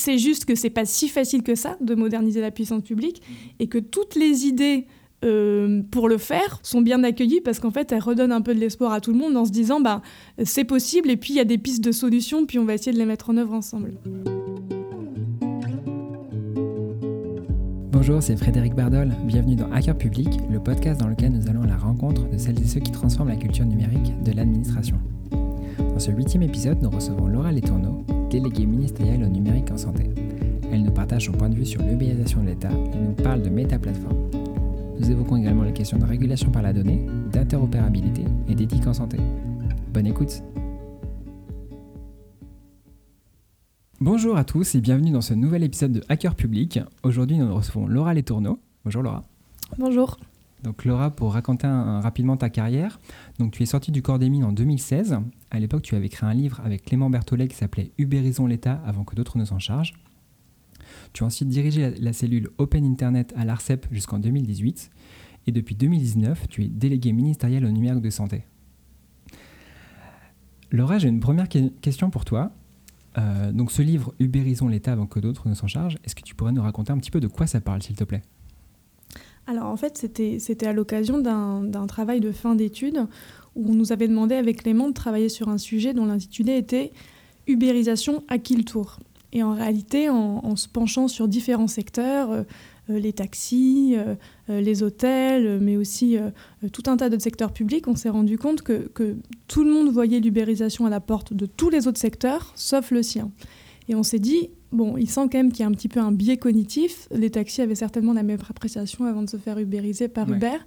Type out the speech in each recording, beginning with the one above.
C'est juste que c'est pas si facile que ça de moderniser la puissance publique et que toutes les idées euh, pour le faire sont bien accueillies parce qu'en fait elles redonnent un peu de l'espoir à tout le monde en se disant bah c'est possible et puis il y a des pistes de solutions puis on va essayer de les mettre en œuvre ensemble. Bonjour, c'est Frédéric Bardol. Bienvenue dans Hacker Public, le podcast dans lequel nous allons à la rencontre de celles et ceux qui transforment la culture numérique de l'administration. Dans ce huitième épisode, nous recevons Laura Letourneau, déléguée ministérielle au numérique en santé. Elle nous partage son point de vue sur l'ubérisation de l'État et nous parle de métaplateforme. Nous évoquons également les questions de régulation par la donnée, d'interopérabilité et d'éthique en santé. Bonne écoute Bonjour à tous et bienvenue dans ce nouvel épisode de Hacker Public. Aujourd'hui, nous recevons Laura Letourneau. Bonjour Laura. Bonjour. Donc Laura, pour raconter rapidement ta carrière, donc tu es sortie du corps des mines en 2016. À l'époque, tu avais écrit un livre avec Clément Berthollet qui s'appelait Ubérisons l'État avant que d'autres ne s'en chargent. Tu as ensuite dirigé la, cellule Open Internet à l'ARCEP jusqu'en 2018. Et depuis 2019, tu es délégué ministériel au numérique de santé. Laura, j'ai une première question pour toi. Euh, donc ce livre, Ubérisons l'État avant que d'autres ne s'en chargent, est-ce que tu pourrais nous raconter un petit peu de quoi ça parle, s'il te plaît? Alors en fait, c'était à l'occasion d'un travail de fin d'études où on nous avait demandé avec Clément de travailler sur un sujet dont l'intitulé était Ubérisation à qui le tour Et en réalité, en, se penchant sur différents secteurs, euh, euh, les taxis, euh, les hôtels, mais aussi tout un tas d'autres secteurs publics, on s'est rendu compte que, tout le monde voyait l'ubérisation à la porte de tous les autres secteurs, sauf le sien. Et on s'est dit, bon, il sent quand même qu'il y a un petit peu un biais cognitif. Les taxis avaient certainement la même appréciation avant de se faire ubériser par Uber.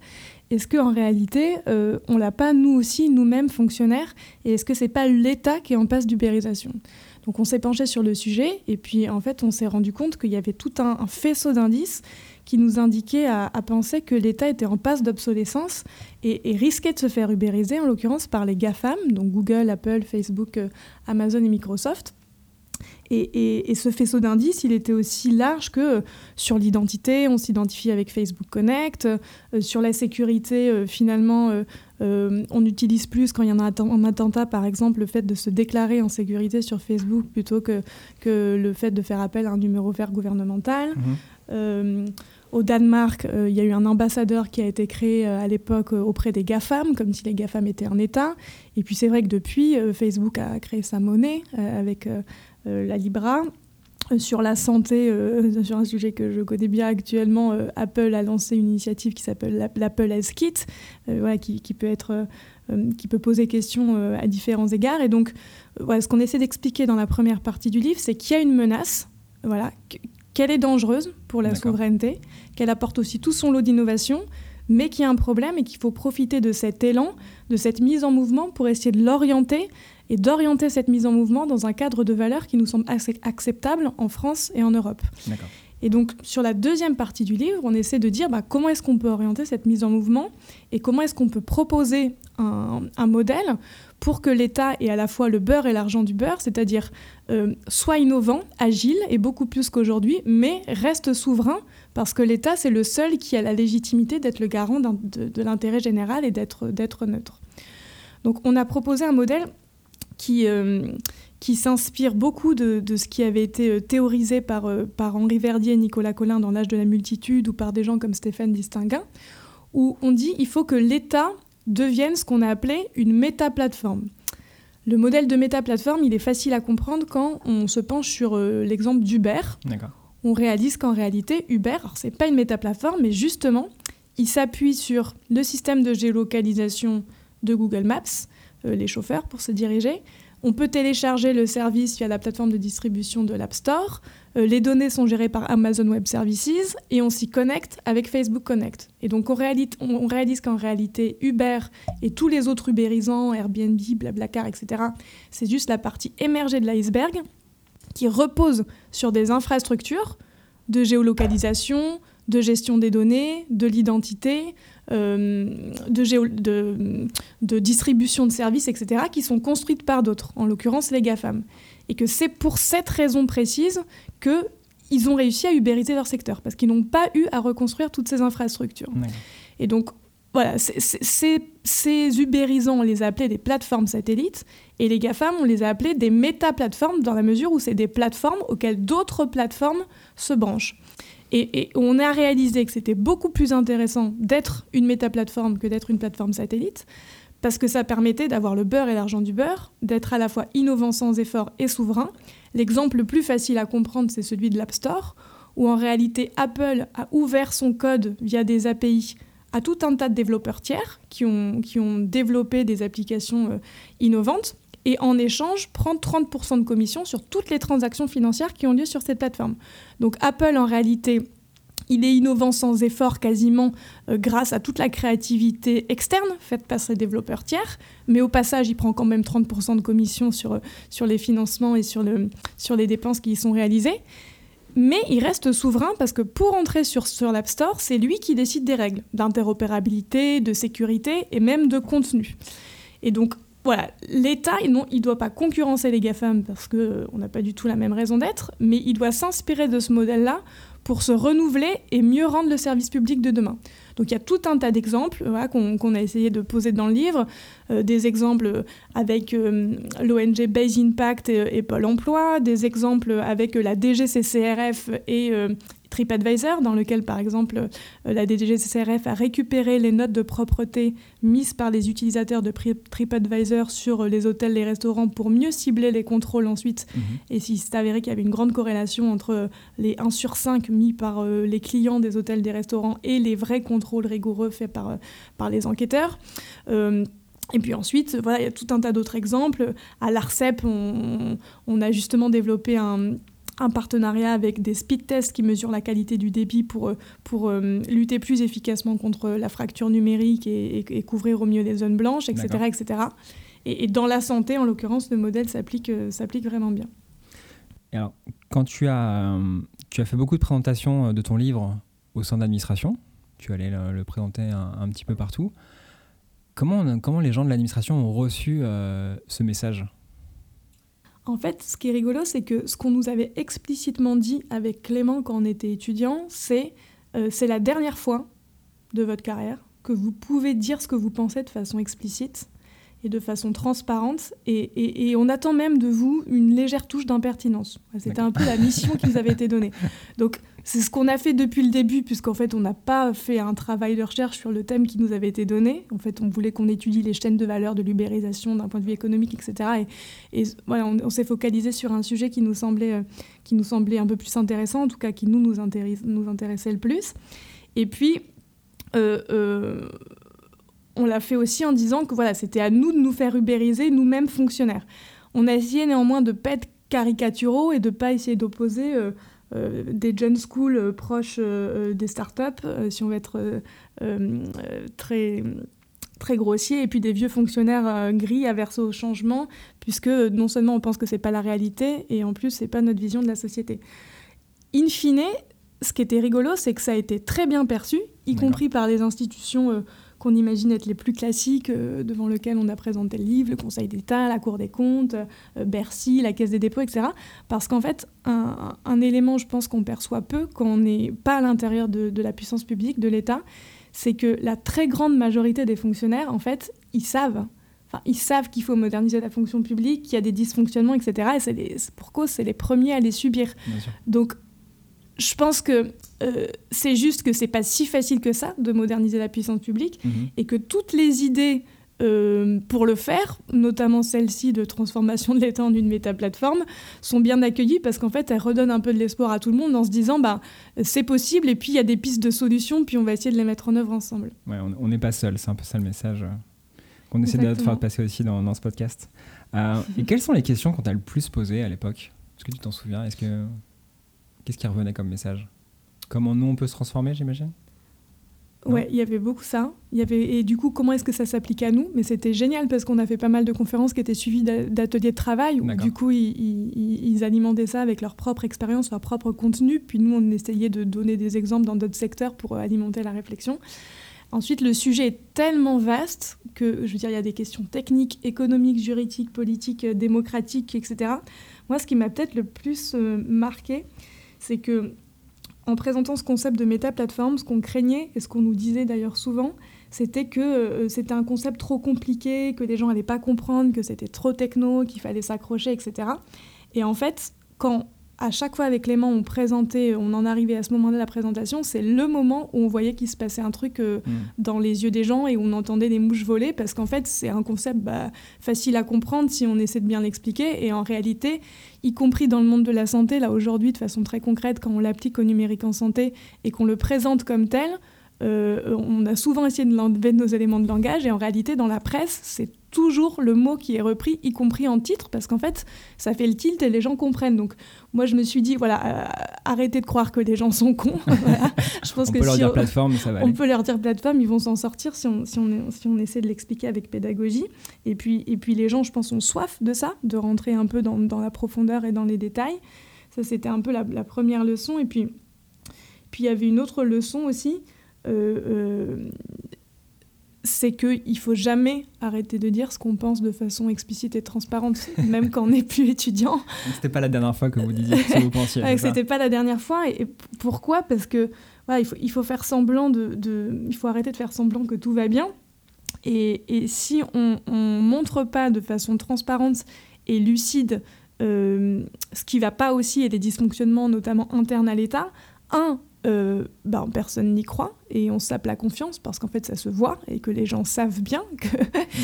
Est-ce qu'en réalité, on l'a pas, nous aussi, nous-mêmes, fonctionnaires Et est-ce que c'est pas l'État qui est en passe d'ubérisation? Donc on s'est penché sur le sujet et puis en fait on s'est rendu compte qu'il y avait tout un, faisceau d'indices qui nous indiquait à, penser que l'État était en passe d'obsolescence et, risquait de se faire ubériser, en l'occurrence par les GAFAM, donc Google, Apple, Facebook, euh, Amazon et Microsoft. Et, ce faisceau d'indices, il était aussi large que euh, sur l'identité, on s'identifie avec Facebook Connect, euh, sur la sécurité, euh, finalement, on utilise plus quand il y en a un attentat, par exemple, le fait de se déclarer en sécurité sur Facebook plutôt que, que le fait de faire appel à un numéro vert gouvernemental. Mhm. Au Danemark, il y a eu un ambassadeur qui a été créé à l'époque auprès des GAFAM, comme si les GAFAM étaient un État. Et puis c'est vrai que depuis, Facebook a créé sa monnaie avec la Libra. Euh, sur la santé, euh, sur un sujet que je connais bien actuellement, Apple a lancé une initiative qui s'appelle l'Apple Health Kit, voilà, qui, peut être, qui peut poser question à différents égards. Et donc, voilà, ce qu'on essaie d'expliquer dans la première partie du livre, c'est qu'il y a une menace, voilà, qu'elle est dangereuse pour la souveraineté, qu'elle apporte aussi tout son lot d'innovation, mais qu'il y a un problème et qu'il faut profiter de cet élan, de cette mise en mouvement pour essayer de l'orienter et d'orienter cette mise en mouvement dans un cadre de valeurs qui nous semble acceptable en France et en Europe. Et donc, sur la deuxième partie du livre, on essaie de dire bah, comment est-ce qu'on peut orienter cette mise en mouvement et comment est-ce qu'on peut proposer un, modèle pour que l'État ait à la fois le beurre et l'argent du beurre, c'est-à-dire euh, soit innovant, agile et beaucoup plus qu'aujourd'hui, mais reste souverain parce que l'État, c'est le seul qui a la légitimité d'être le garant de, de l'intérêt général et d'être neutre. Donc, on a proposé un modèle qui, euh, qui s'inspire beaucoup de, de, ce qui avait été euh, théorisé par, euh, par Henri Verdier et Nicolas Collin dans L'âge de la multitude ou par des gens comme Stéphane Distinguin, où on dit il faut que l'État devienne ce qu'on a appelé une méta-plateforme. Le modèle de méta-plateforme, il est facile à comprendre quand on se penche sur l'exemple d'Uber. On réalise qu'en réalité, Uber, ce n'est pas une méta-plateforme, mais justement, il s'appuie sur le système de géolocalisation de Google Maps, les chauffeurs pour se diriger. On peut télécharger le service via la plateforme de distribution de l'App Store. Euh, les données sont gérées par Amazon Web Services et on s'y connecte avec Facebook Connect. Et donc on réalise, on réalise qu'en réalité Uber et tous les autres ubérisants, Airbnb, Blablacar, etc., c'est juste la partie émergée de l'iceberg qui repose sur des infrastructures de géolocalisation, de gestion des données, de l'identité, euh, de, de, distribution de services, etc., qui sont construites par d'autres, en l'occurrence les GAFAM. Et que c'est pour cette raison précise qu'ils ont réussi à ubériser leur secteur, parce qu'ils n'ont pas eu à reconstruire toutes ces infrastructures. Et donc, voilà, ces ubérisants, on les a appelés des plateformes satellites, et les GAFAM, on les a appelés des méta-plateformes, dans la mesure où c'est des plateformes auxquelles d'autres plateformes se branchent. Et, on a réalisé que c'était beaucoup plus intéressant d'être une méta-plateforme que d'être une plateforme satellite, parce que ça permettait d'avoir le beurre et l'argent du beurre, d'être à la fois innovant sans effort et souverain. L'exemple le plus facile à comprendre, c'est celui de l'App Store, où en réalité Apple a ouvert son code via des API à tout un tas de développeurs tiers qui ont, qui ont développé des applications euh, innovantes et en échange prend 30% de commission sur toutes les transactions financières qui ont lieu sur cette plateforme. Donc Apple en réalité il est innovant sans effort quasiment euh, grâce à toute la créativité externe faite par ses développeurs tiers, mais au passage, il prend quand même 30% de commission sur, euh, sur les financements et sur, le, sur les dépenses qui y sont réalisées. Mais il reste souverain parce que pour entrer sur, sur l'App Store, c'est lui qui décide des règles d'interopérabilité, de sécurité et même de contenu. Et donc, voilà, l'État, il ne doit pas concurrencer les GAFAM parce qu'on euh, n'a pas du tout la même raison d'être, mais il doit s'inspirer de ce modèle-là pour se renouveler et mieux rendre le service public de demain. Donc il y a tout un tas d'exemples qu'on a essayé de poser dans le livre, euh, des exemples avec euh, l'ONG Base Impact et, Pôle Emploi, des exemples avec la DGCCRF et TripAdvisor, dans lequel, par exemple, euh, la DGCCRF a récupéré les notes de propreté mises par les utilisateurs de TripAdvisor sur euh, les hôtels, les restaurants, pour mieux cibler les contrôles ensuite. Mhm. Et s'il s'est avéré qu'il y avait une grande corrélation entre euh, les 1 sur 5 mis par les clients des hôtels, des restaurants, et les vrais contrôles rigoureux faits par, par les enquêteurs. Et puis ensuite, voilà, il y a tout un tas d'autres exemples. À l'ARCEP, on, a justement développé un, un partenariat avec des speed tests qui mesurent la qualité du débit pour, euh, pour euh, lutter plus efficacement contre la fracture numérique et, couvrir au mieux les zones blanches, etc. etc. Et, dans la santé, en l'occurrence, le modèle s'applique euh, s'applique vraiment bien. alors, quand tu as, tu as fait beaucoup de présentations de ton livre au sein d'administration, tu allais le, le présenter un, petit peu partout, comment, comment les gens de l'administration ont reçu ce message? En fait, ce qui est rigolo, c'est que ce qu'on nous avait explicitement dit avec Clément quand on était étudiant, c'est euh, c'est la dernière fois de votre carrière que vous pouvez dire ce que vous pensez de façon explicite et de façon transparente. Et, on attend même de vous une légère touche d'impertinence. C'était un peu la mission qui nous avait été donnée. Donc, c'est ce qu'on a fait depuis le début, puisqu'en fait, on n'a pas fait un travail de recherche sur le thème qui nous avait été donné. En fait, on voulait qu'on étudie les chaînes de valeur de l'ubérisation d'un point de vue économique, etc. Et, voilà, on, s'est focalisé sur un sujet qui nous, semblait, euh, qui nous semblait un peu plus intéressant, en tout cas qui nous, nous, nous intéressait le plus. Et puis, euh, euh, on l'a fait aussi en disant que voilà, c'était à nous de nous faire ubériser nous-mêmes fonctionnaires. On a essayé néanmoins de ne pas être caricaturaux et de ne pas essayer d'opposer... Euh, des John School euh, proches euh, des startups, si on veut être très très grossier, et puis des vieux fonctionnaires gris averses au changement, puisque non seulement on pense que c'est pas la réalité, et en plus c'est pas notre vision de la société. In fine, ce qui était rigolo, c'est que ça a été très bien perçu, y compris par les institutions qu'on imagine être les plus classiques, euh, devant lesquels on a présenté le livre, le Conseil d'État, la Cour des comptes, euh, Bercy, la Caisse des dépôts, etc. Parce qu'en fait, un, élément, je pense, qu'on perçoit peu quand on n'est pas à l'intérieur de, la puissance publique, de l'État, c'est que la très grande majorité des fonctionnaires, en fait, ils savent. Enfin, ils savent qu'il faut moderniser la fonction publique, qu'il y a des dysfonctionnements, etc. Et c'est pour cause, c'est les premiers à les subir. Donc, je pense que euh, c'est juste que c'est pas si facile que ça de moderniser la puissance publique mhm. et que toutes les idées euh, pour le faire, notamment celle-ci de transformation de l'État en une méta-plateforme, sont bien accueillies parce qu'en fait, elles redonnent un peu de l'espoir à tout le monde en se disant bah, c'est possible et puis il y a des pistes de solutions, puis on va essayer de les mettre en œuvre ensemble. Ouais, on n'est pas seul, c'est un peu ça le message euh, qu'on essaie de faire passer aussi dans, dans ce podcast. et quelles sont les questions qu'on t'a le plus posées à l'époque? Est-ce que tu t'en souviens? Est-ce que Qu'est-ce qui revenait comme message? Comment nous, on peut se transformer, j'imagine? Ouais, il y avait beaucoup ça. Il y avait et du coup, comment est-ce que ça s'applique à nous? Mais c'était génial parce qu'on a fait pas mal de conférences qui étaient suivies d'ateliers de travail où du coup ils, alimentaient ça avec leur propre expérience, leur propre contenu. Puis nous, on essayait de donner des exemples dans d'autres secteurs pour alimenter la réflexion. Ensuite, le sujet est tellement vaste que, je veux dire, il y a des questions techniques, économiques, juridiques, politiques, démocratiques, etc. Moi, ce qui m'a peut-être le plus euh, marqué, c'est que en présentant ce concept de méta-plateforme, ce qu'on craignait et ce qu'on nous disait d'ailleurs souvent, c'était que c'était un concept trop compliqué, que les gens n'allaient pas comprendre, que c'était trop techno, qu'il fallait s'accrocher, etc. Et en fait, quand à chaque fois avec Clément, on présentait, on en arrivait à ce moment-là de la présentation, c'est le moment où on voyait qu'il se passait un truc euh, mm. dans les yeux des gens et où on entendait des mouches voler, parce qu'en fait, c'est un concept bah, facile à comprendre si on essaie de bien l'expliquer. Et en réalité, y compris dans le monde de la santé, là aujourd'hui, de façon très concrète, quand on l'applique au numérique en santé et qu'on le présente comme tel, euh, on a souvent essayé de l'enlever de nos éléments de langage et en réalité dans la presse c'est toujours le mot qui est repris y compris en titre parce qu'en fait ça fait le tilt et les gens comprennent. Donc moi je me suis dit voilà euh, arrêtez de croire que les gens sont cons. Je pense on que peut leur dire plateforme ça va on peut leur dire plateforme ils vont s'en sortir si on, si on, si on essaie de l'expliquer avec pédagogie. Et puis, et puis les gens je pense ont soif de ça de rentrer un peu dans, dans la profondeur et dans les détails. Ça c'était un peu la, la première leçon. Et puis puis il y avait une autre leçon aussi euh, euh, c'est qu'il ne faut jamais arrêter de dire ce qu'on pense de façon explicite et transparente, même quand on n'est plus étudiant. C'était pas la dernière fois que vous disiez ce que vous pensiez. ouais, C'était pas la dernière fois. Et, pourquoi? Parce que voilà, il, faut, il faut faire semblant de, de, Il faut arrêter de faire semblant que tout va bien. Et, et si on ne montre pas de façon transparente et lucide euh, ce qui va pas aussi et les dysfonctionnements, notamment internes à l'État, un, euh, ben, personne n'y croit et on sape la confiance parce qu'en fait ça se voit et que les gens savent bien que,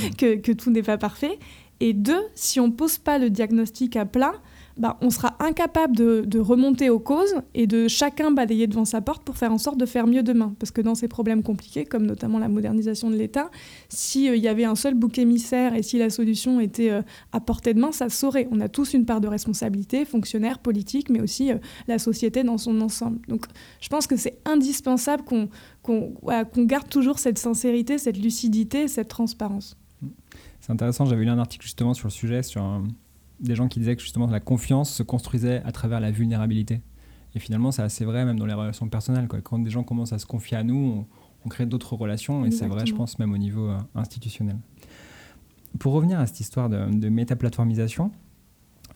que, que tout n'est pas parfait. Et deux, si on pose pas le diagnostic à plat, bah, on sera incapable de, remonter aux causes et de chacun balayer devant sa porte pour faire en sorte de faire mieux demain. Parce que dans ces problèmes compliqués, comme notamment la modernisation de l'État, s'il euh, y avait un seul bouc émissaire et si la solution était euh, à portée de main, ça saurait. On a tous une part de responsabilité, fonctionnaires, politiques, mais aussi euh, la société dans son ensemble. Donc je pense que c'est indispensable qu'on garde toujours cette sincérité, cette lucidité, cette transparence. C'est intéressant, j'avais lu un article justement sur le sujet, sur un des gens qui disaient que justement la confiance se construisait à travers la vulnérabilité. Et finalement, c'est assez vrai même dans les relations personnelles. Quoi. Quand des gens commencent à se confier à nous, on, crée d'autres relations. Et c'est vrai, je pense, même au niveau euh, institutionnel. Pour revenir à cette histoire de, de métaplateformisation,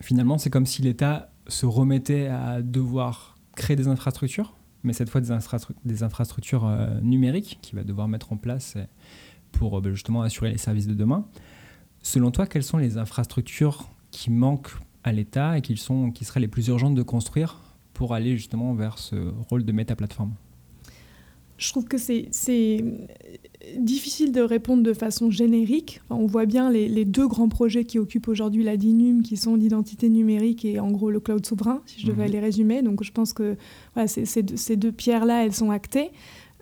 finalement, c'est comme si l'État se remettait à devoir créer des infrastructures, mais cette fois des, des infrastructures euh, numériques qu'il va devoir mettre en place pour euh, justement assurer les services de demain. Selon toi, quelles sont les infrastructures qui manquent à l'État et qui, sont, qui seraient les plus urgentes de construire pour aller justement vers ce rôle de méta-plateforme je trouve que c'est difficile de répondre de façon générique. on voit bien les, deux grands projets qui occupent aujourd'hui la DINUM, qui sont l'identité numérique et en gros le cloud souverain, si je devais mhm. les résumer. Donc je pense que voilà, ces, deux pierres-là, elles sont actées.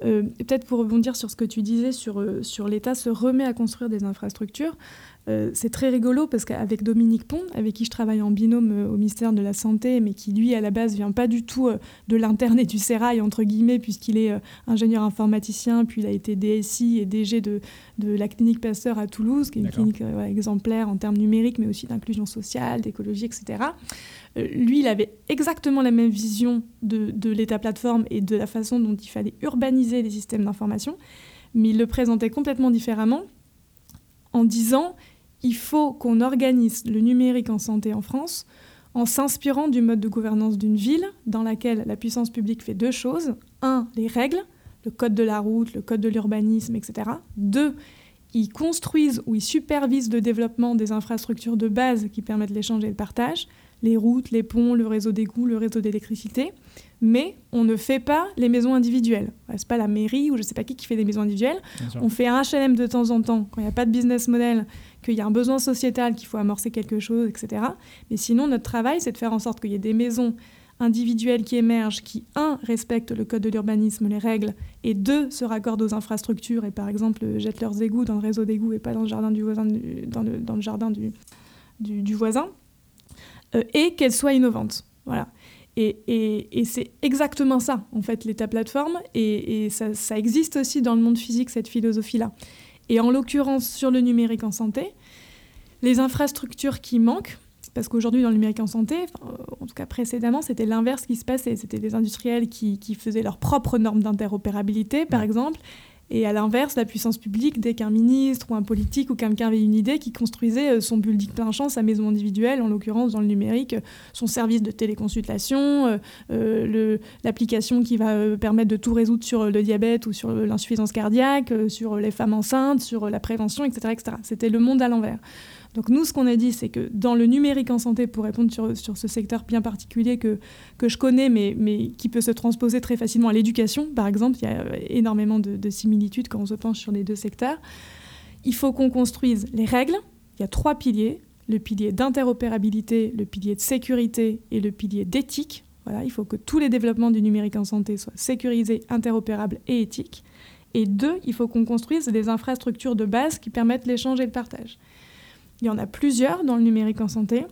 Euh, peut-être pour rebondir sur ce que tu disais sur, euh, sur l'État se remet à construire des infrastructures. Euh, c'est très rigolo parce qu'avec Dominique Pont, avec qui je travaille en binôme euh, au ministère de la Santé, mais qui lui à la base vient pas du tout euh, de l'interne et du sérail entre guillemets, puisqu'il est ingénieur informaticien, puis il a été DSI et DG de, de la clinique Pasteur à Toulouse, qui est une clinique exemplaire en termes numériques, mais aussi d'inclusion sociale, d'écologie, etc. lui, il avait exactement la même vision de, de l'État plateforme et de la façon dont il fallait urbaniser les systèmes d'information, mais il le présentait complètement différemment en disant il faut qu'on organise le numérique en santé en France en s'inspirant du mode de gouvernance d'une ville dans laquelle la puissance publique fait deux choses. Un, les règles, le code de la route, le code de l'urbanisme, etc. Deux, ils construisent ou ils supervisent le développement des infrastructures de base qui permettent l'échange et le partage les routes, les ponts, le réseau d'égout, le réseau d'électricité, mais on ne fait pas les maisons individuelles. C'est pas la mairie ou je sais pas qui qui fait des maisons individuelles. On fait un HLM de temps en temps quand il n'y a pas de business model, qu'il y a un besoin sociétal, qu'il faut amorcer quelque chose, etc. Mais sinon, notre travail, c'est de faire en sorte qu'il y ait des maisons individuelles qui émergent, qui, un, respectent le code de l'urbanisme, les règles, et deux, se raccordent aux infrastructures et, par exemple, jettent leurs égouts dans le réseau d'égouts et pas dans le jardin du voisin, dans le, dans le jardin du, du voisin. Euh, et qu'elle soit innovante. Voilà. Et, et, c'est exactement ça, en fait, l'état plateforme. Et, et ça, ça, existe aussi dans le monde physique, cette philosophie-là. Et en l'occurrence, sur le numérique en santé, les infrastructures qui manquent, parce qu'aujourd'hui, dans le numérique en santé, en tout cas précédemment, c'était l'inverse qui se passait. C'était les industriels qui, qui, faisaient leurs propres normes d'interopérabilité, par exemple, Et à l'inverse, la puissance publique, dès qu'un ministre ou un politique ou quelqu'un avait une idée qui construisait euh, son plein champ, sa maison individuelle, en l'occurrence dans le numérique, son service de téléconsultation, l'application qui va permettre de tout résoudre sur le diabète ou sur l'insuffisance cardiaque, sur les femmes enceintes, sur la prévention, etc. etc. C'était le monde à l'envers. Donc nous, ce qu'on a dit, c'est que dans le numérique en santé, pour répondre sur, sur ce secteur bien particulier que, que je connais, mais, mais qui peut se transposer très facilement à l'éducation, par exemple, il y a énormément de, de similitudes quand on se penche sur les deux secteurs, il faut qu'on construise les règles. Il y a trois piliers, le pilier d'interopérabilité, le pilier de sécurité et le pilier d'éthique. Voilà, il faut que tous les développements du numérique en santé soient sécurisés, interopérables et éthiques. Et deux, il faut qu'on construise des infrastructures de base qui permettent l'échange et le partage. Il y en a plusieurs dans le numérique en santé.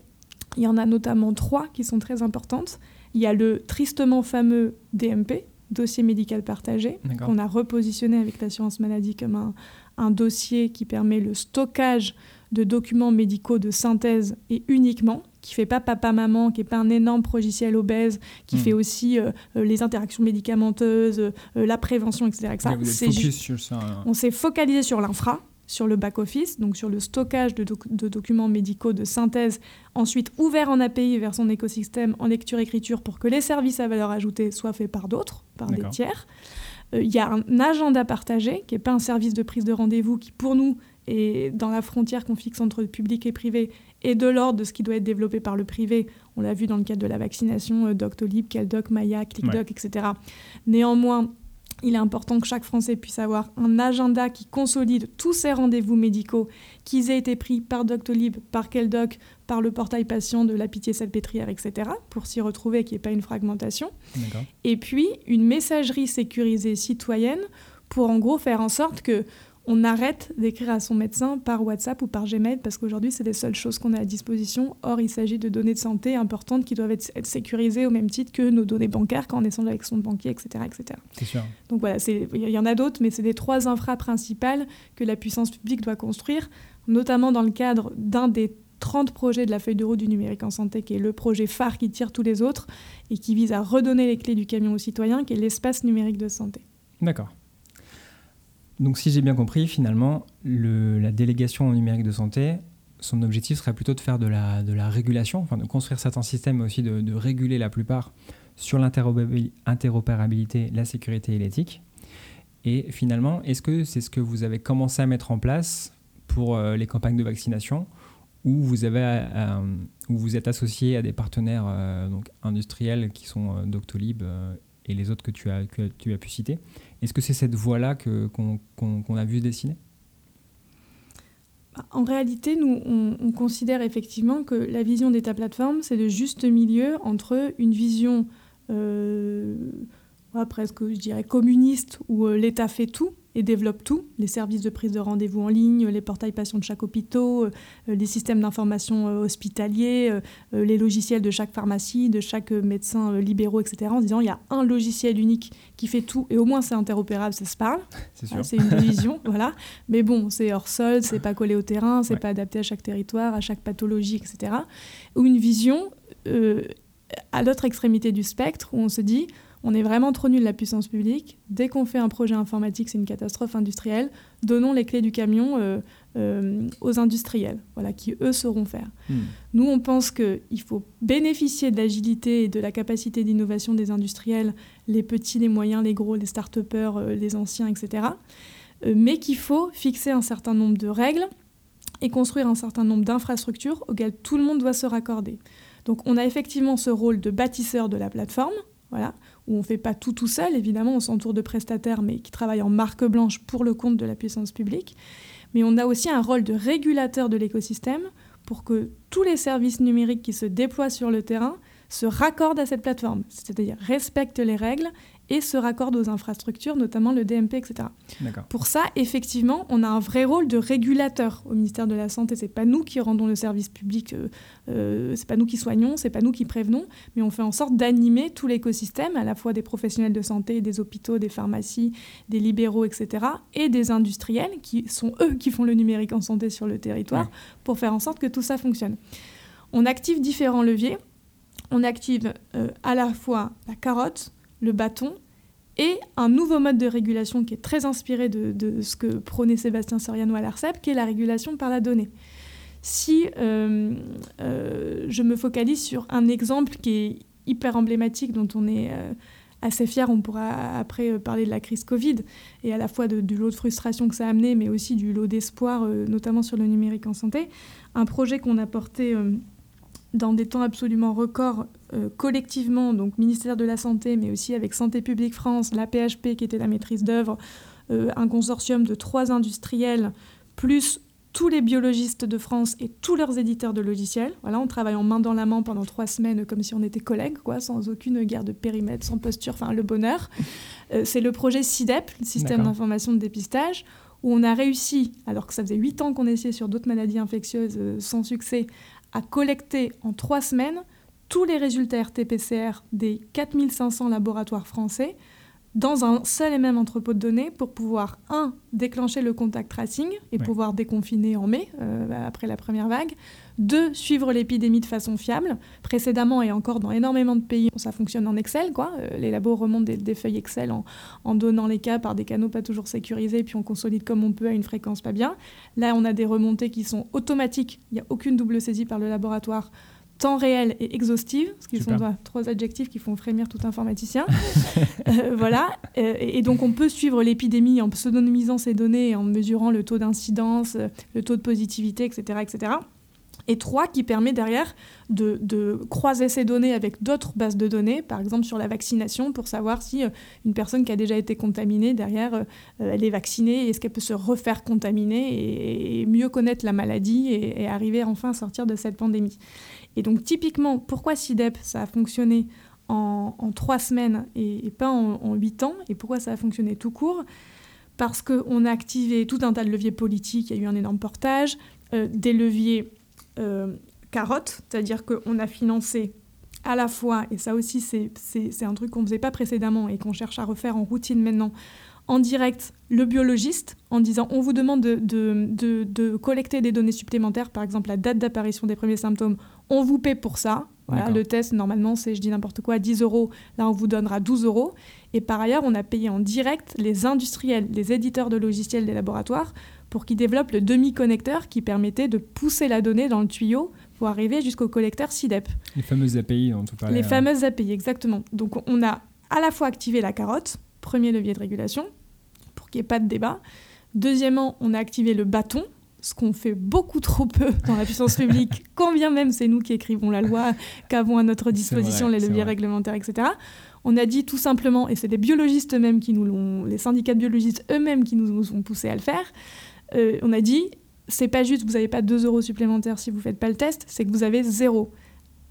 Il y en a notamment trois qui sont très importantes. Il y a le tristement fameux DMP, dossier médical partagé, qu'on a repositionné avec l'assurance maladie comme un, dossier qui permet le stockage de documents médicaux de synthèse et uniquement, qui fait pas papa-maman, qui n'est pas un énorme progiciel obèse, qui hmm. fait aussi euh, euh, les interactions médicamenteuses, euh, la prévention, etc. On s'est focalisé sur l'infra, sur le back-office, donc sur le stockage de, documents médicaux de synthèse, ensuite ouvert en API vers son écosystème en lecture-écriture pour que les services à valeur ajoutée soient faits par d'autres, par des tiers. Euh, il y a un agenda partagé, qui n'est pas un service de prise de rendez-vous, qui pour nous est dans la frontière qu'on fixe entre le public et privé, et de l'ordre de ce qui doit être développé par le privé. On l'a vu dans le cadre de la vaccination, euh, Doctolib, Caldoc, Maya, ClickDoc, etc. Néanmoins, il est important que chaque Français puisse avoir un agenda qui consolide tous ses rendez-vous médicaux, qu'ils aient été pris par Doctolib, par Keldoc, par le portail patient de la Pitié Salpêtrière, etc., pour s'y retrouver, qu'il n'y ait pas une fragmentation. Et puis, une messagerie sécurisée citoyenne pour en gros faire en sorte que on arrête d'écrire à son médecin par WhatsApp ou par Gmail parce qu'aujourd'hui, c'est les seules choses qu'on a à disposition. Or, il s'agit de données de santé importantes qui doivent être, sécurisées au même titre que nos données bancaires quand on est avec son banquier, etc. etc. C'est sûr. Donc voilà, il y en a d'autres, mais c'est les trois infras principales que la puissance publique doit construire, notamment dans le cadre d'un des 30 projets de la feuille de route du numérique en santé, qui est le projet phare qui tire tous les autres et qui vise à redonner les clés du camion aux citoyens, qui est l'espace numérique de santé. D'accord. Donc si j'ai bien compris, finalement, la délégation numérique de santé, son objectif serait plutôt de faire de la, régulation, enfin de construire certains systèmes, mais aussi de, réguler la plupart sur l'interopérabilité, la sécurité et l'éthique. Et finalement, est-ce que c'est ce que vous avez commencé à mettre en place pour euh, les campagnes de vaccination où euh, où vous êtes associé à des partenaires euh, industriels qui sont Doctolib et les autres que tu as pu citer? Est-ce que c'est cette voie-là qu'on a vu dessiner? En réalité, nous, on, considère effectivement que la vision d'État plateforme, c'est le juste milieu entre une vision euh, presque, je dirais, communiste, où euh, l'État fait tout, et développe tout, les services de prise de rendez-vous en ligne, les portails patients de chaque hôpital, euh, les systèmes d'information euh, hospitaliers, euh, les logiciels de chaque pharmacie, de chaque médecin libéraux, etc. En disant il y a un logiciel unique qui fait tout et au moins c'est interopérable, ça se parle. C'est une vision, voilà. Mais bon, c'est hors sol, c'est pas collé au terrain, c'est pas adapté à chaque territoire, à chaque pathologie, etc. Ou une vision à l'autre extrémité du spectre où on se dit on est vraiment trop nul de la puissance publique. Dès qu'on fait un projet informatique, c'est une catastrophe industrielle. Donnons les clés du camion euh, euh, aux industriels, voilà, qui eux sauront faire. Hmm. Nous, on pense qu'il faut bénéficier de l'agilité et de la capacité d'innovation des industriels, les petits, les moyens, les gros, les start-upers, euh, les anciens, etc. mais qu'il faut fixer un certain nombre de règles et construire un certain nombre d'infrastructures auxquelles tout le monde doit se raccorder. Donc on a effectivement ce rôle de bâtisseur de la plateforme, voilà, où on ne fait pas tout tout seul, évidemment, on s'entoure de prestataires, mais qui travaillent en marque blanche pour le compte de la puissance publique. Mais on a aussi un rôle de régulateur de l'écosystème pour que tous les services numériques qui se déploient sur le terrain se raccordent à cette plateforme, c'est-à-dire respectent les règles et se raccordent aux infrastructures, notamment le DMP, etc. Pour ça, effectivement, on a un vrai rôle de régulateur au ministère de la Santé. C'est pas nous qui rendons le service public, euh, euh, c'est pas nous qui soignons, c'est pas nous qui prévenons, mais on fait en sorte d'animer tout l'écosystème, à la fois des professionnels de santé, des hôpitaux, des pharmacies, des libéraux, etc., et des industriels qui sont eux qui font le numérique en santé sur le territoire, pour faire en sorte que tout ça fonctionne. On active différents leviers. On active euh, à la fois la carotte, le bâton et un nouveau mode de régulation qui est très inspiré de, ce que prônait Sébastien Soriano à l'ARCEP, qui est la régulation par la donnée. Si euh, euh, je me focalise sur un exemple qui est hyper emblématique, dont on est assez fier, on pourra après parler de la crise Covid, et à la fois du lot de frustration que ça a amené, mais aussi du lot d'espoir, notamment sur le numérique en santé, un projet qu'on a porté dans des temps absolument records collectivement, donc ministère de la Santé, mais aussi avec Santé publique France, la PHP qui était la maîtrise d'œuvre, un consortium de trois industriels, plus tous les biologistes de France et tous leurs éditeurs de logiciels. Voilà, on travaille en main dans la main pendant trois semaines comme si on était collègues, quoi, sans aucune guerre de périmètre, sans posture, enfin le bonheur. Euh, c'est le projet CIDEP, le système d'information de dépistage, où on a réussi, alors que ça faisait huit ans qu'on essayait sur d'autres maladies infectieuses euh, sans succès, à collecter en trois semaines tous les résultats RT-PCR des 4500 laboratoires français dans un seul et même entrepôt de données pour pouvoir, un, déclencher le contact tracing et pouvoir déconfiner en mai, euh, après la première vague, deux, suivre l'épidémie de façon fiable. Précédemment et encore dans énormément de pays, ça fonctionne en Excel. Quoi. Euh, les labos remontent des, feuilles Excel en, en, donnant les cas par des canaux pas toujours sécurisés, puis on consolide comme on peut à une fréquence pas bien. Là, on a des remontées qui sont automatiques, il n'y a aucune double saisie par le laboratoire temps réel et exhaustive, ce qui sont trois adjectifs qui font frémir tout informaticien. Euh, voilà. Euh, et, donc, on peut suivre l'épidémie en pseudonymisant ces données et en mesurant le taux d'incidence, euh, le taux de positivité, etc. etc. Et trois, qui permet derrière de, croiser ces données avec d'autres bases de données, par exemple sur la vaccination, pour savoir si une personne qui a déjà été contaminée, derrière, elle est vaccinée, est-ce qu'elle peut se refaire contaminer et, mieux connaître la maladie et, arriver enfin à sortir de cette pandémie. Et donc typiquement, pourquoi SIDEP, ça a fonctionné en, trois semaines et, pas en, huit ans, et pourquoi ça a fonctionné tout court? Parce qu'on a activé tout un tas de leviers politiques, il y a eu un énorme portage, euh, des leviers euh, carottes, c'est-à-dire qu'on a financé à la fois, et ça aussi c'est un truc qu'on ne faisait pas précédemment et qu'on cherche à refaire en routine maintenant, en direct le biologiste en disant on vous demande de, de, collecter des données supplémentaires, par exemple la date d'apparition des premiers symptômes, on vous paie pour ça. Voilà, le test, normalement, c'est, je dis n'importe quoi, 10 euros. Là, on vous donnera 12 euros. Et par ailleurs, on a payé en direct les industriels, les éditeurs de logiciels des laboratoires pour qu'ils développent le demi-connecteur qui permettait de pousser la donnée dans le tuyau pour arriver jusqu'au collecteur SIDEP. Les fameuses API dont on parlait. Les fameuses API, exactement. Donc, on a à la fois activé la carotte, premier levier de régulation, pour qu'il n'y ait pas de débat. Deuxièmement, on a activé le bâton, ce qu'on fait beaucoup trop peu dans la puissance publique, quand bien même c'est nous qui écrivons la loi, qu'avons à notre disposition les leviers réglementaires, etc. On a dit tout simplement, et c'est les biologistes eux-mêmes qui nous l'ont, les syndicats de biologistes eux-mêmes qui nous ont poussé à le faire, euh, on a dit, c'est pas juste, vous n'avez pas 2 euros supplémentaires si vous ne faites pas le test, c'est que vous avez zéro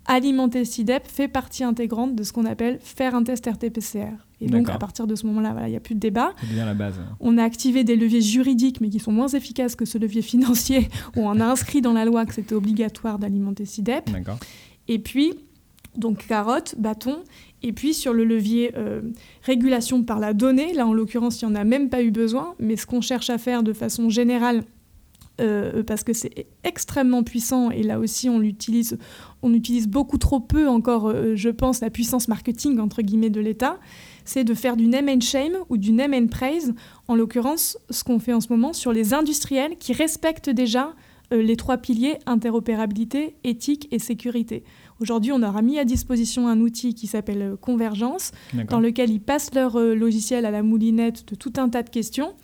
alimenter SIDEP fait partie intégrante de ce qu'on appelle faire un test RT-PCR. Et donc, à partir de ce moment-là, il n'y a plus de débat. C'est la base. On a activé des leviers juridiques, mais qui sont moins efficaces que ce levier financier, où on a inscrit dans la loi que c'était obligatoire d'alimenter SIDEP. Et puis, donc carotte, bâton. Et puis sur le levier euh, régulation par la donnée, là en l'occurrence, il n'y en a même pas eu besoin, mais ce qu'on cherche à faire de façon générale euh, parce que c'est extrêmement puissant et là aussi on on utilise beaucoup trop peu encore, euh, je pense, la puissance marketing entre guillemets de l'État, c'est de faire du name and shame ou du name and praise, en l'occurrence ce qu'on fait en ce moment sur les industriels qui respectent déjà les trois piliers interopérabilité, éthique et sécurité. Aujourd'hui, on aura mis à disposition un outil qui s'appelle Convergence, dans lequel ils passent leur logiciel à la moulinette de tout un tas de questions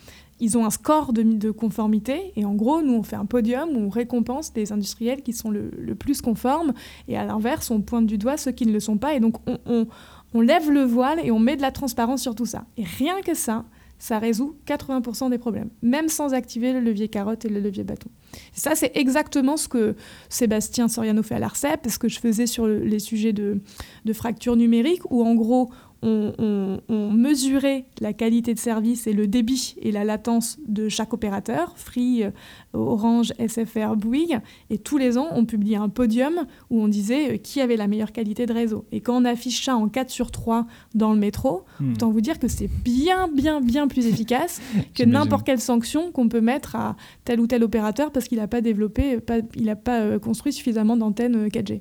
ils ont un score de, conformité et en gros, nous, on fait un podium où on récompense des industriels qui sont le, plus conformes et à l'inverse, on pointe du doigt ceux qui ne le sont pas et donc on, lève le voile et on met de la transparence sur tout ça. Et rien que ça, ça résout 80% des problèmes, même sans activer le levier carotte et le levier bâton. ça, c'est exactement ce que Sébastien Soriano fait à l'ARCEP, ce que je faisais sur les sujets de, de fracture numérique, où en gros, on, mesurait la qualité de service et le débit et la latence de chaque opérateur, Free, euh, Orange, SFR, Bouygues, et tous les ans, on publiait un podium où on disait euh, qui avait la meilleure qualité de réseau. Et quand on affiche ça en 4 sur 3 dans le métro, hmm. autant vous dire que c'est bien, bien, bien plus efficace que n'importe quelle sanction qu'on peut mettre à tel ou tel opérateur parce qu'il n'a pas développé, pas, il n'a pas euh, construit suffisamment d'antennes 4G.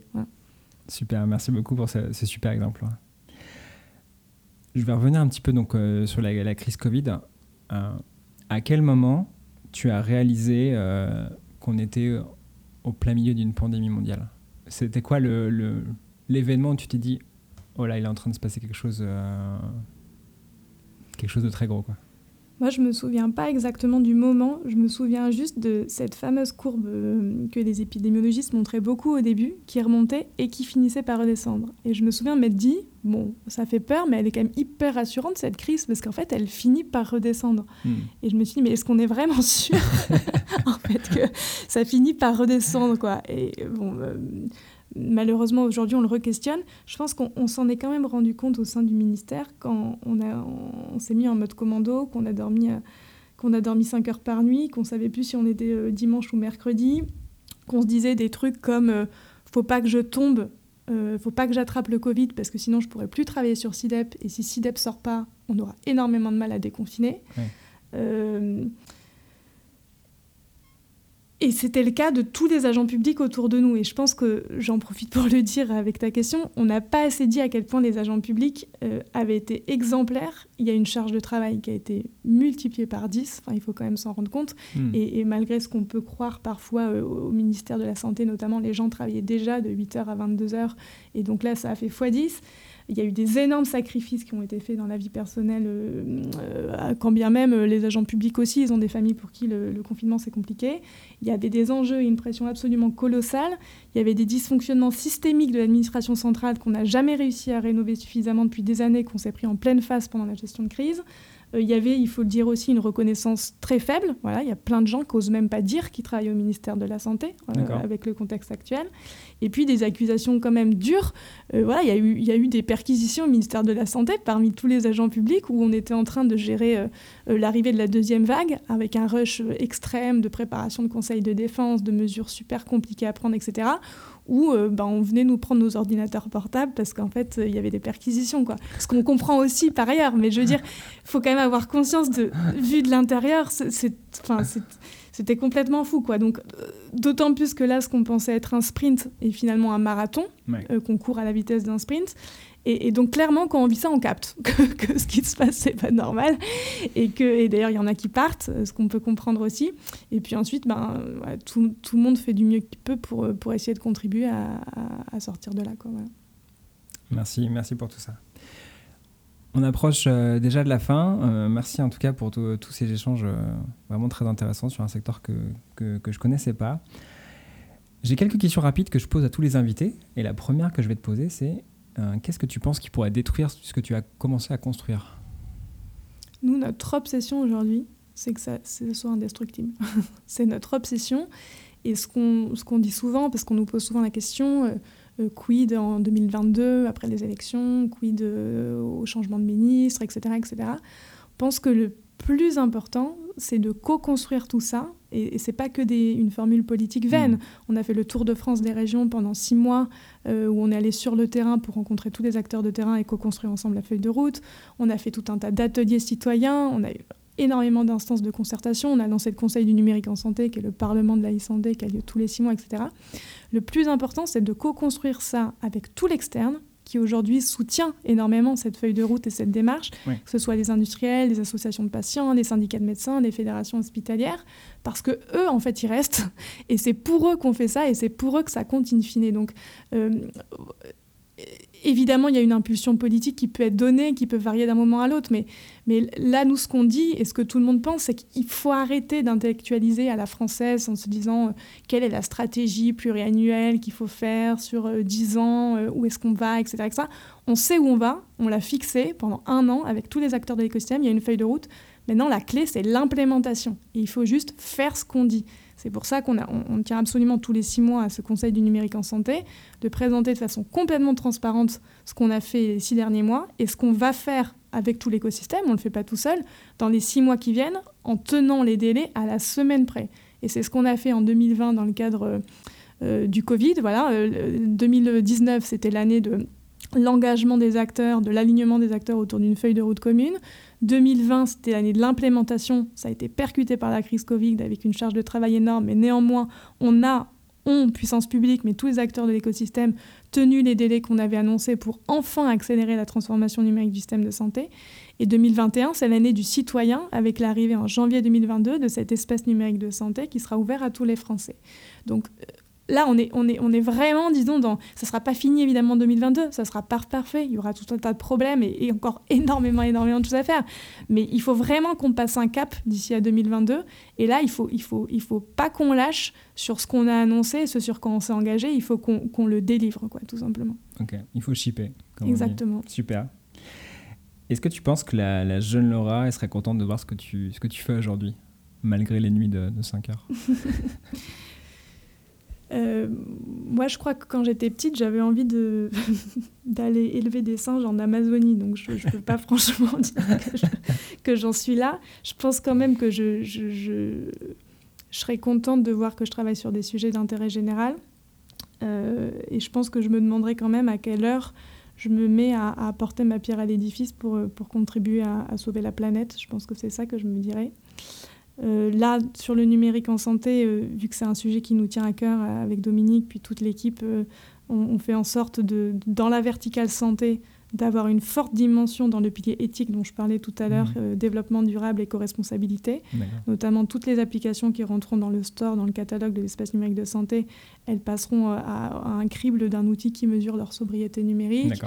Super, merci beaucoup pour ce, ce super exemple. Je vais revenir un petit peu donc, euh, sur la, crise Covid. Euh, à quel moment tu as réalisé euh, qu'on était au plein milieu d'une pandémie mondiale? C'était quoi l'événement où tu t'es dit, oh là, il est en train de se passer quelque chose, quelque chose de très gros quoi? Moi, je me souviens pas exactement du moment, je me souviens juste de cette fameuse courbe euh, que les épidémiologistes montraient beaucoup au début, qui remontait et qui finissait par redescendre. Et je me souviens m'être dit, bon, ça fait peur, mais elle est quand même hyper rassurante cette crise, parce qu'en fait, elle finit par redescendre. Hmm. Et je me suis dit, mais est-ce qu'on est vraiment sûr en fait que ça finit par redescendre, quoi? Et bon. Euh, malheureusement aujourd'hui on le re-questionne. Je pense qu'on s'en est quand même rendu compte au sein du ministère quand on, on, s'est mis en mode commando, qu'on a dormi euh, qu'on a dormi 5 heures par nuit, qu'on savait plus si on était euh, dimanche ou mercredi, qu'on se disait des trucs comme euh, faut pas que je tombe, faut pas que j'attrape le Covid parce que sinon je pourrais plus travailler sur SIDEP et si SIDEP sort pas, on aura énormément de mal à déconfiner. Et c'était le cas de tous les agents publics autour de nous. Et je pense que, j'en profite pour le dire avec ta question, on n'a pas assez dit à quel point les agents publics euh, avaient été exemplaires. Il y a une charge de travail qui a été multipliée par 10, enfin, il faut quand même s'en rendre compte. Hmm. Et, malgré ce qu'on peut croire parfois euh, au ministère de la Santé, notamment, les gens travaillaient déjà de 8h à 22h. Et donc là, ça a fait x10. Il y a eu des énormes sacrifices qui ont été faits dans la vie personnelle, euh, euh, quand bien même euh, les agents publics aussi, ils ont des familles pour qui le, confinement c'est compliqué. Il y avait des enjeux et une pression absolument colossale. Il y avait des dysfonctionnements systémiques de l'administration centrale qu'on n'a jamais réussi à rénover suffisamment depuis des années, qu'on s'est pris en pleine face pendant la gestion de crise. Euh, il y avait, il faut le dire aussi, une reconnaissance très faible. Voilà, il y a plein de gens qui n'osent même pas dire qu'ils travaillent au ministère de la Santé, euh, avec le contexte actuel. Et puis des accusations quand même dures. Euh, voilà, il y, a eu, il y a eu des perquisitions au ministère de la Santé parmi tous les agents publics où on était en train de gérer l'arrivée de la deuxième vague avec un rush extrême de préparation de conseils de défense, de mesures super compliquées à prendre, etc où euh, ben, on venait nous prendre nos ordinateurs portables parce qu'en fait, il y avait des perquisitions. Quoi. Ce qu'on comprend aussi par ailleurs, mais je veux dire, il faut quand même avoir conscience de, vu de l'intérieur, c'était complètement fou. Quoi. Donc, euh, d'autant plus que là, ce qu'on pensait être un sprint est finalement un marathon, euh, qu'on court à la vitesse d'un sprint. Et, donc clairement, quand on vit ça, on capte que, ce qui se passe, c'est pas normal. Et, d'ailleurs, il y en a qui partent, ce qu'on peut comprendre aussi. Et puis ensuite, ben, tout, le monde fait du mieux qu'il peut pour, pour essayer de contribuer à, sortir de là. Merci, merci pour tout ça. On approche euh, déjà de la fin. Euh, merci en tout cas pour tous ces échanges euh, vraiment très intéressants sur un secteur que, que, que je connaissais pas. J'ai quelques questions rapides que je pose à tous les invités. Et la première que je vais te poser, c'est euh, qu'est-ce que tu penses qui pourrait détruire ce que tu as commencé à construire Nous, notre obsession aujourd'hui, c'est que ça, soit indestructible. c'est notre obsession. Et ce qu'on ce qu'on dit souvent, parce qu'on nous pose souvent la question, euh, euh, quid en 2022, après les élections, quid au changement de ministre, etc., etc., pense que le plus important, c'est de co-construire tout ça. Et, et c'est pas que des, une formule politique vaine. Hmm. On a fait le tour de France des régions pendant six mois, euh, où on est allé sur le terrain pour rencontrer tous les acteurs de terrain et co-construire ensemble la feuille de route. On a fait tout un tas d'ateliers citoyens. On a eu énormément d'instances de concertation. On a lancé le Conseil du numérique en santé, qui est le Parlement de la e-santé, qui a lieu tous les six mois, etc. Le plus important, c'est de co-construire ça avec tout l'externe, qui aujourd'hui soutient énormément cette feuille de route et cette démarche, que ce soit les industriels, les associations de patients, les syndicats de médecins, les fédérations hospitalières, parce que eux, en fait, ils restent, et c'est pour eux qu'on fait ça, et c'est pour eux que ça compte in fine. Donc, euh, évidemment, il y a une impulsion politique qui peut être donnée, qui peut varier d'un moment à l'autre, mais, là, nous, ce qu'on dit et ce que tout le monde pense, c'est qu'il faut arrêter d'intellectualiser à la française en se disant euh, quelle est la stratégie pluriannuelle qu'il faut faire sur euh, dix 10 ans, euh, où est-ce qu'on va, etc., etc. On sait où on va, on l'a fixé pendant un an avec tous les acteurs de l'écosystème, il y a une feuille de route. Maintenant, la clé, c'est l'implémentation. Il faut juste faire ce qu'on dit. C'est pour ça qu'on on, tient absolument tous les six mois à ce Conseil du numérique en santé, de présenter de façon complètement transparente ce qu'on a fait les six derniers mois et ce qu'on va faire avec tout l'écosystème, on ne le fait pas tout seul, dans les six mois qui viennent, en tenant les délais à la semaine près. Et c'est ce qu'on a fait en 2020 dans le cadre euh, du Covid. Voilà, 2019, euh, c'était l'année de l'engagement des acteurs, de l'alignement des acteurs autour d'une feuille de route commune. 2020, c'était l'année de l'implémentation. Ça a été percuté par la crise Covid avec une charge de travail énorme, mais néanmoins, on a ont, puissance publique, mais tous les acteurs de l'écosystème, tenu les délais qu'on avait annoncés pour enfin accélérer la transformation numérique du système de santé. Et 2021, c'est l'année du citoyen, avec l'arrivée en janvier 2022 de cet espace numérique de santé qui sera ouvert à tous les Français. Donc là, on est, on, est, on est vraiment, disons, dans. Ça ne sera pas fini évidemment en 2022, ça sera pas parfait, il y aura tout un tas de problèmes et, encore énormément, énormément de choses à faire. Mais il faut vraiment qu'on passe un cap d'ici à 2022. Et là, il ne faut, il faut, il faut pas qu'on lâche sur ce qu'on a annoncé, ce sur quoi on s'est engagé, il faut qu'on le délivre, quoi, tout simplement. Ok, il faut shipper. Exactement. Super. Est-ce que tu penses que la, jeune Laura elle serait contente de voir ce que tu, ce que tu fais aujourd'hui, malgré les nuits de, de 5 heures? Euh, moi, je crois que quand j'étais petite, j'avais envie de d'aller élever des singes en Amazonie. Donc, je ne peux pas franchement dire que j'en suis là. Je pense quand même que je, je, je, serais contente de voir que je travaille sur des sujets d'intérêt général. Euh, et je pense que je me demanderais quand même à quelle heure je me mets à, apporter ma pierre à l'édifice pour, pour contribuer à, à, sauver la planète. Je pense que c'est ça que je me dirais. Euh, là, sur le numérique en santé, euh, vu que c'est un sujet qui nous tient à cœur euh, avec Dominique, puis toute l'équipe, on, fait en sorte de, dans la verticale santé, d'avoir une forte dimension dans le pilier éthique dont je parlais tout à l'heure, mmh. euh, développement durable, éco-responsabilité. Notamment toutes les applications qui rentreront dans le store, dans le catalogue de l'espace numérique de santé, elles passeront euh, à, un crible d'un outil qui mesure leur sobriété numérique.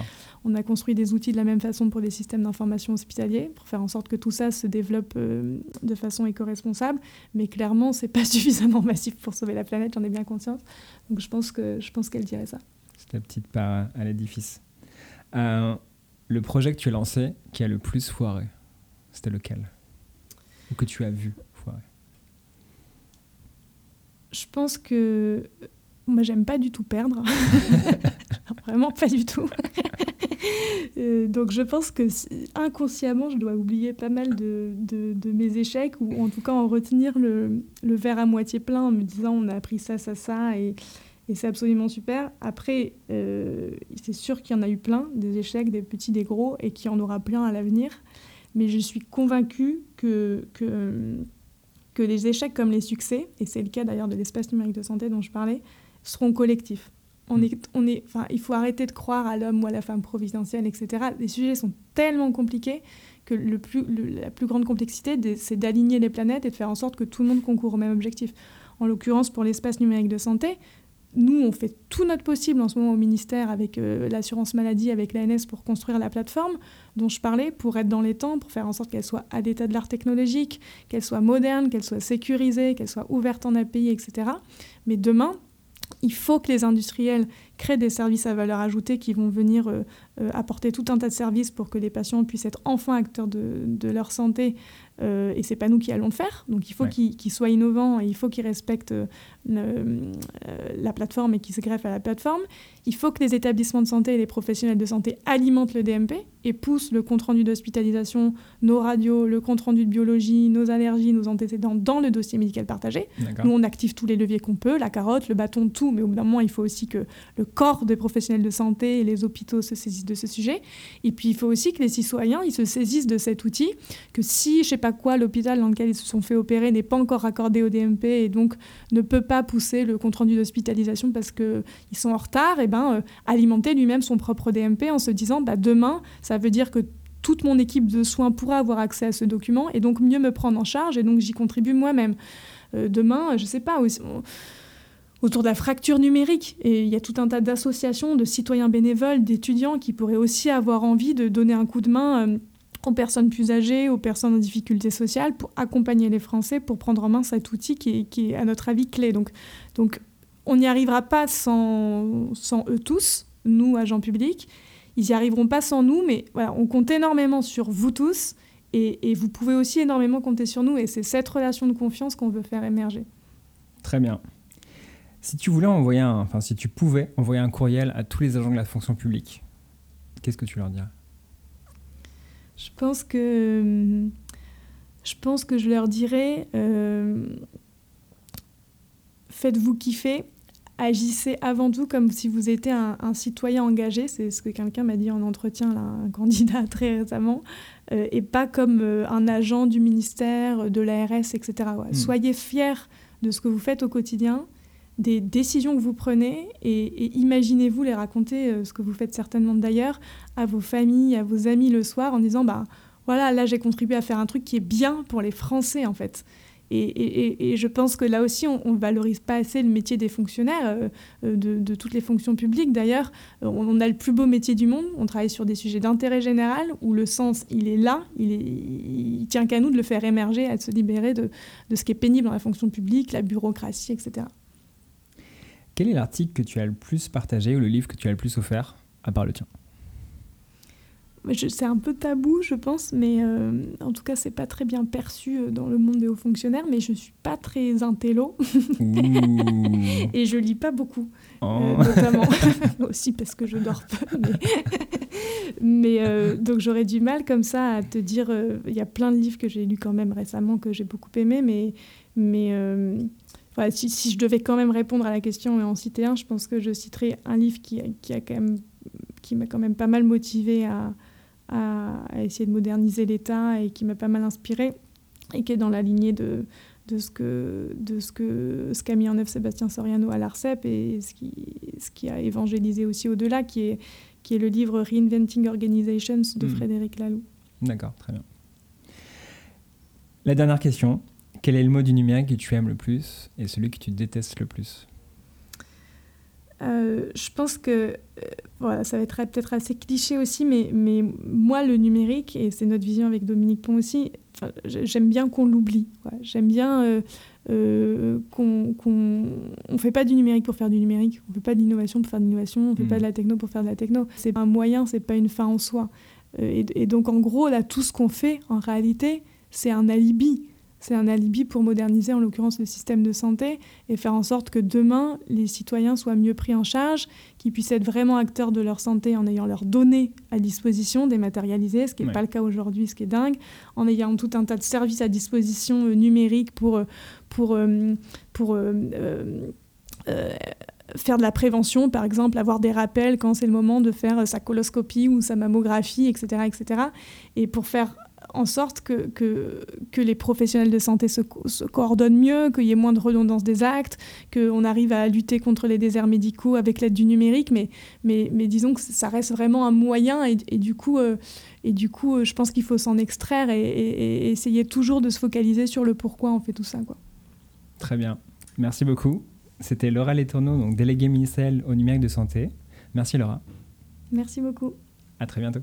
On a construit des outils de la même façon pour les systèmes d'information hospitaliers, pour faire en sorte que tout ça se développe euh, de façon éco-responsable. Mais clairement, c'est pas suffisamment massif pour sauver la planète, j'en ai bien conscience. Donc je pense que je pense qu'elle dirait ça. C'est la petite part à l'édifice. Euh, le projet que tu as lancé qui a le plus foiré, c'était lequel? Ou que tu as vu foirer Je pense que moi, j'aime pas du tout perdre. Vraiment pas du tout. Euh, donc, je pense que inconsciemment, je dois oublier pas mal de, de, mes échecs, ou en tout cas en retenir le, le, verre à moitié plein en me disant on a appris ça, ça, ça, et, et c'est absolument super. Après, euh, c'est sûr qu'il y en a eu plein, des échecs, des petits, des gros, et qu'il y en aura plein à l'avenir. Mais je suis convaincue que, que, que les échecs comme les succès, et c'est le cas d'ailleurs de l'espace numérique de santé dont je parlais, seront collectifs. On est, on est, enfin, il faut arrêter de croire à l'homme ou à la femme providentielle, etc. Les sujets sont tellement compliqués que le plus, la plus grande complexité, c'est d'aligner les planètes et de faire en sorte que tout le monde concourt au même objectif. En l'occurrence, pour l'espace numérique de santé, nous, on fait tout notre possible en ce moment au ministère avec euh, l'assurance maladie, avec l'ANS pour construire la plateforme dont je parlais, pour être dans les temps, pour faire en sorte qu'elle soit à l'état de l'art technologique, qu'elle soit moderne, qu'elle soit sécurisée, qu'elle soit ouverte en API, etc. Mais demain, il faut que les industriels créent des services à valeur ajoutée qui vont venir euh, euh, apporter tout un tas de services pour que les patients puissent être enfin acteurs de, de leur santé euh, et c'est pas nous qui allons le faire. Donc il faut qu'ils soient innovants et il faut qu'ils respectent euh, la plateforme et qu'ils se greffent à la plateforme. Il faut que les établissements de santé et les professionnels de santé alimentent le DMP et poussent le compte-rendu d'hospitalisation, nos radios, le compte-rendu de biologie, nos allergies, nos antécédents dans le dossier médical partagé. Nous, on active tous les leviers qu'on peut, la carotte, le bâton, tout, mais au bout d'un moment, il faut aussi que le corps des professionnels de santé et les hôpitaux se saisissent de ce sujet. Et puis, il faut aussi que les citoyens ils se saisissent de cet outil, que si, je sais pas, quoi l'hôpital dans lequel ils se sont fait opérer n'est pas encore accordé au DMP et donc ne peut pas pousser le compte-rendu d'hospitalisation parce qu'ils sont en retard, et ben, euh, alimenter lui-même son propre DMP en se disant bah, demain, ça veut dire que toute mon équipe de soins pourra avoir accès à ce document et donc mieux me prendre en charge et donc j'y contribue moi-même. Euh, demain, je sais pas, autour de la fracture numérique. Et il y a tout un tas d'associations, de citoyens bénévoles, d'étudiants qui pourraient aussi avoir envie de donner un coup de main. Euh, aux personnes plus âgées, aux personnes en difficulté sociale, pour accompagner les Français, pour prendre en main cet outil qui est, à notre avis, clé. Donc, donc on n'y arrivera pas sans, sans, eux tous, nous, agents publics. Ils n'y arriveront pas sans nous, mais on compte énormément sur vous tous, et vous pouvez aussi énormément compter sur nous, et c'est cette relation de confiance qu'on veut faire émerger. Très bien. Si tu voulais envoyer un, enfin si tu pouvais envoyer un courriel à tous les agents de la fonction publique, qu'est-ce que tu leur dirais? Je pense que je pense que je leur dirais euh, faites-vous kiffer, agissez avant tout comme si vous étiez un, citoyen engagé, c'est ce que quelqu'un m'a dit en entretien, là, un candidat très récemment, euh, et pas comme euh, un agent du ministère, de l'ARS, etc. Hmm. Soyez fiers de ce que vous faites au quotidien, des décisions que vous prenez et, imaginez-vous les raconter, euh, ce que vous faites certainement d'ailleurs, à vos familles, à vos amis le soir en disant bah voilà, là j'ai contribué à faire un truc qui est bien pour les Français en fait. Et, je pense que là aussi, on ne valorise pas assez le métier des fonctionnaires, euh, euh, de, toutes les fonctions publiques. D'ailleurs, on, a le plus beau métier du monde. On travaille sur des sujets d'intérêt général où le sens, il est là. Il, tient qu'à nous de le faire émerger, à se libérer de ce qui est pénible dans la fonction publique, la bureaucratie, etc. Quel est l'article que tu as le plus partagé ou le livre que tu as le plus offert, à part le tien? C'est un peu tabou, je pense, mais euh, en tout cas, c'est pas très bien perçu euh, dans le monde des hauts fonctionnaires. Mais je suis pas très intello et je lis pas beaucoup, euh, oh. notamment aussi parce que je dors peu. Mais, donc j'aurais du mal comme ça à te dire. Il y a plein de livres que j'ai lus quand même récemment que j'ai beaucoup aimé, mais mais si, je devais quand même répondre à la question et en citer un, je pense que je citerai un livre qui, qui a quand même qui m'a quand même pas mal motivé à, à, essayer de moderniser l'État et qui m'a pas mal inspiré et qui est dans la lignée de, de ce que de ce que ce qu'a mis en œuvre Sébastien Soriano à l'Arcep et ce qui ce qui a évangélisé aussi au-delà qui est qui est le livre Reinventing Organizations de hmm. Frédéric Laloux. D'accord, très bien. La dernière question, quel est le mot du numérique que tu aimes le plus et celui que tu détestes le plus? Euh, je pense que euh, voilà, ça va être peut-être assez cliché aussi, mais, mais moi, le numérique, et c'est notre vision avec Dominique Pont aussi, j'aime bien qu'on l'oublie. J'aime bien euh, qu'on ne fait pas du numérique pour faire du numérique, on ne fait pas d'innovation pour faire de l'innovation, on ne fait pas de la techno pour faire de la techno. C'est pas un moyen, c'est pas une fin en soi. Et, et, donc, en gros, là, tout ce qu'on fait, en réalité, c'est un alibi c'est un alibi pour moderniser en l'occurrence le système de santé et faire en sorte que demain, les citoyens soient mieux pris en charge, qu'ils puissent être vraiment acteurs de leur santé en ayant leurs données à disposition, dématérialisées, ce qui n'est pas le cas aujourd'hui, ce qui est dingue, en ayant tout un tas de services à disposition euh, numériques pour, euh, pour, euh, pour faire de la prévention, par exemple, avoir des rappels quand c'est le moment de faire sa coloscopie ou sa mammographie, etc. etc. et pour faire en sorte que, que, les professionnels de santé se, coordonnent mieux, qu'il y ait moins de redondance des actes, qu'on arrive à lutter contre les déserts médicaux avec l'aide du numérique, mais, mais, mais, disons que ça reste vraiment un moyen et, du coup, euh, et du coup euh, je pense qu'il faut s'en extraire et, essayer toujours de se focaliser sur le pourquoi on fait tout ça. Quoi. Très bien, merci beaucoup. C'était Laura Letourneau, donc déléguée ministérielle au numérique de santé. Merci Laura. Merci beaucoup. À très bientôt.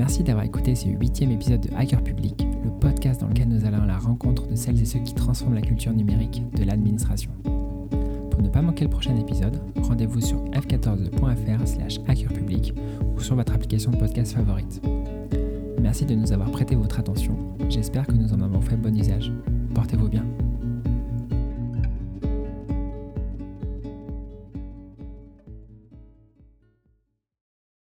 Merci d'avoir écouté ce huitième épisode de Hacker Public, le podcast dans lequel nous allons à la rencontre de celles et ceux qui transforment la culture numérique de l'administration. Pour ne pas manquer le prochain épisode, rendez-vous sur f14.fr slash hackerpublic ou sur votre application de podcast favorite. Merci de nous avoir prêté votre attention. J'espère que nous en avons fait bon usage. Portez-vous bien.